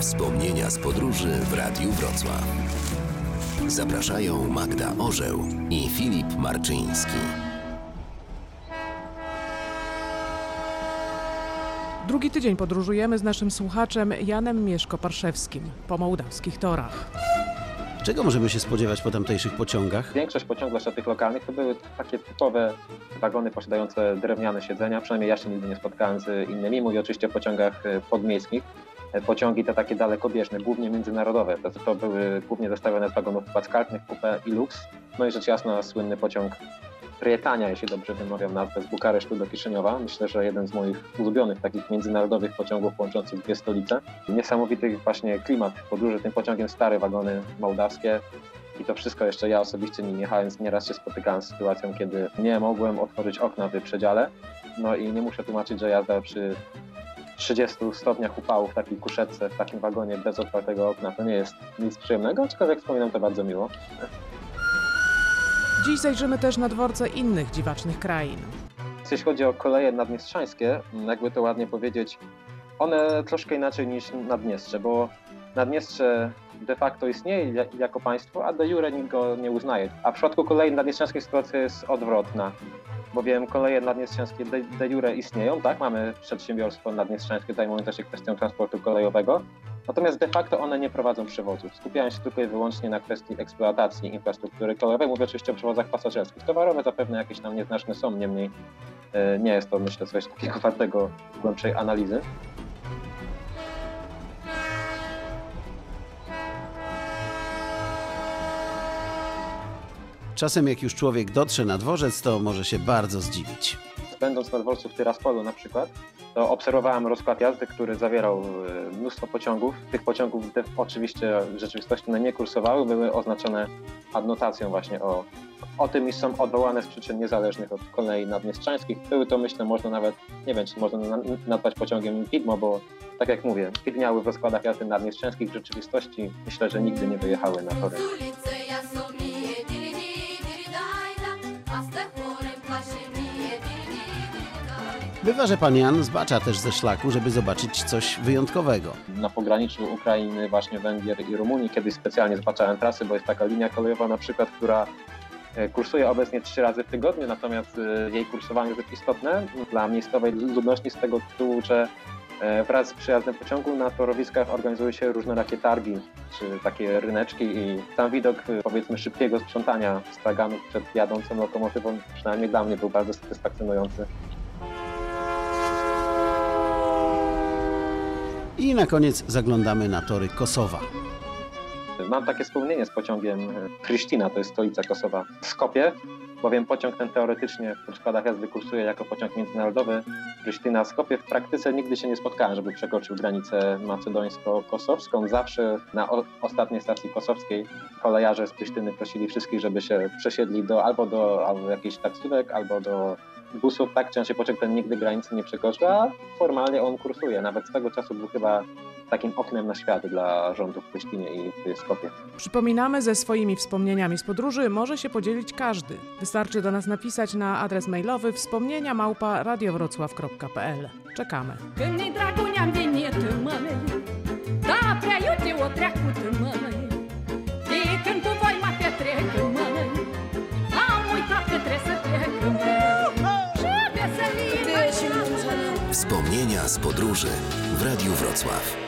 Wspomnienia z podróży w Radiu Wrocław. Zapraszają Magda Orzeł i Filip Marczyński. Drugi tydzień podróżujemy z naszym słuchaczem Janem Mieszko-Parszewskim po mołdawskich torach. Czego możemy się spodziewać po tamtejszych pociągach? Większość pociągów, zwłaszcza tych lokalnych, to były takie typowe wagony posiadające drewniane siedzenia. Przynajmniej ja się nigdy nie spotkałem z innymi. Mówię oczywiście o pociągach e, podmiejskich. E, Pociągi te takie dalekobieżne, głównie międzynarodowe. To, to były głównie zestawione z wagonów paskalnych, Coupe i Lux. No i rzecz jasna słynny pociąg Prietania, jeśli dobrze wymawiam nazwę, z Bukaresztu do Kiszyniowa. Myślę, że jeden z moich ulubionych takich międzynarodowych pociągów łączących dwie stolice. Niesamowity właśnie klimat podróży tym pociągiem, stare wagony mołdawskie. I to wszystko jeszcze ja osobiście nim jechając, nieraz się spotykałem z sytuacją, kiedy nie mogłem otworzyć okna w przedziale. No i nie muszę tłumaczyć, że jazda przy 30 stopniach upału w takiej kuszetce, w takim wagonie bez otwartego okna to nie jest nic przyjemnego, aczkolwiek wspominam to bardzo miło. Dziś zajrzymy też na dworce innych dziwacznych krain. Jeśli chodzi o koleje nadniestrzańskie, jakby to ładnie powiedzieć, one troszkę inaczej niż Naddniestrze, bo Naddniestrze de facto istnieje ja- jako państwo, a de jure nikt go nie uznaje. A w przypadku kolei nadniestrzańskiej sytuacja jest odwrotna, bowiem koleje nadniestrzańskie de, de jure istnieją, tak? Mamy przedsiębiorstwo nadniestrzańskie zajmujące się kwestią transportu kolejowego, natomiast de facto one nie prowadzą przewozów. Skupiają się tylko i wyłącznie na kwestii eksploatacji infrastruktury kolejowej. Mówię oczywiście o przewozach pasażerskich. Towarowe zapewne jakieś tam nieznaczne są, niemniej e, nie jest to myślę coś takiego wartego głębszej analizy. Czasem jak już człowiek dotrze na dworzec, to może się bardzo zdziwić. Będąc na dworcu w Tyraspolu na przykład, to obserwowałem rozkład jazdy, który zawierał e, mnóstwo pociągów. Tych pociągów te oczywiście w rzeczywistości one nie kursowały, były oznaczone adnotacją właśnie o, o tym, iż są odwołane z przyczyn niezależnych od kolei nadniestrzańskich. Były to, myślę, można nawet, nie wiem, czy można na- nazwać pociągiem widmo, bo tak jak mówię, widniały w rozkładach jazdy nadniestrzańskich w rzeczywistości myślę, że nigdy nie wyjechały na tory. Bywa, że pan Jan zbacza też ze szlaku, żeby zobaczyć coś wyjątkowego. na pograniczu Ukrainy, właśnie Węgier i Rumunii. Kiedyś specjalnie zbaczałem trasy, bo jest taka linia kolejowa na przykład, która e, kursuje obecnie trzy razy w tygodniu, natomiast e, jej kursowanie jest istotne dla miejscowej ludności z tego tytułu, że wraz z przyjazdem pociągu na torowiskach organizuje się różnorakie targi, czy takie ryneczki i sam widok e, powiedzmy szybkiego sprzątania straganów przed jadącą lokomotywą przynajmniej dla mnie był bardzo satysfakcjonujący. I na koniec zaglądamy na tory Kosowa. Mam takie wspomnienie z pociągiem e, Krysztina, to jest stolica Kosowa, w Skopie, bowiem pociąg ten teoretycznie w przykładach jazdy kursuje jako pociąg międzynarodowy Krysztina w Skopie. W praktyce nigdy się nie spotkałem, żeby przekroczył granicę macedońsko-kosowską. Zawsze na ostatniej stacji kosowskiej kolejarze z Krysztyny prosili wszystkich, żeby się przesiedli do albo do albo jakichś taksówek, albo do busów. Tak często pociąg ten nigdy granicy nie przekroczył, a formalnie on kursuje. Nawet swego czasu był chyba takim oknem na świat dla rządu w Krysztinie i w Skopie. Przypominamy, ze swoimi wspomnieniami z podróży może się podzielić każdy. Wystarczy do nas napisać na adres mailowy wspomnienia małpa radiowrocław.pl. Czekamy. Când Wspomnienia z podróży w Radiu Wrocław.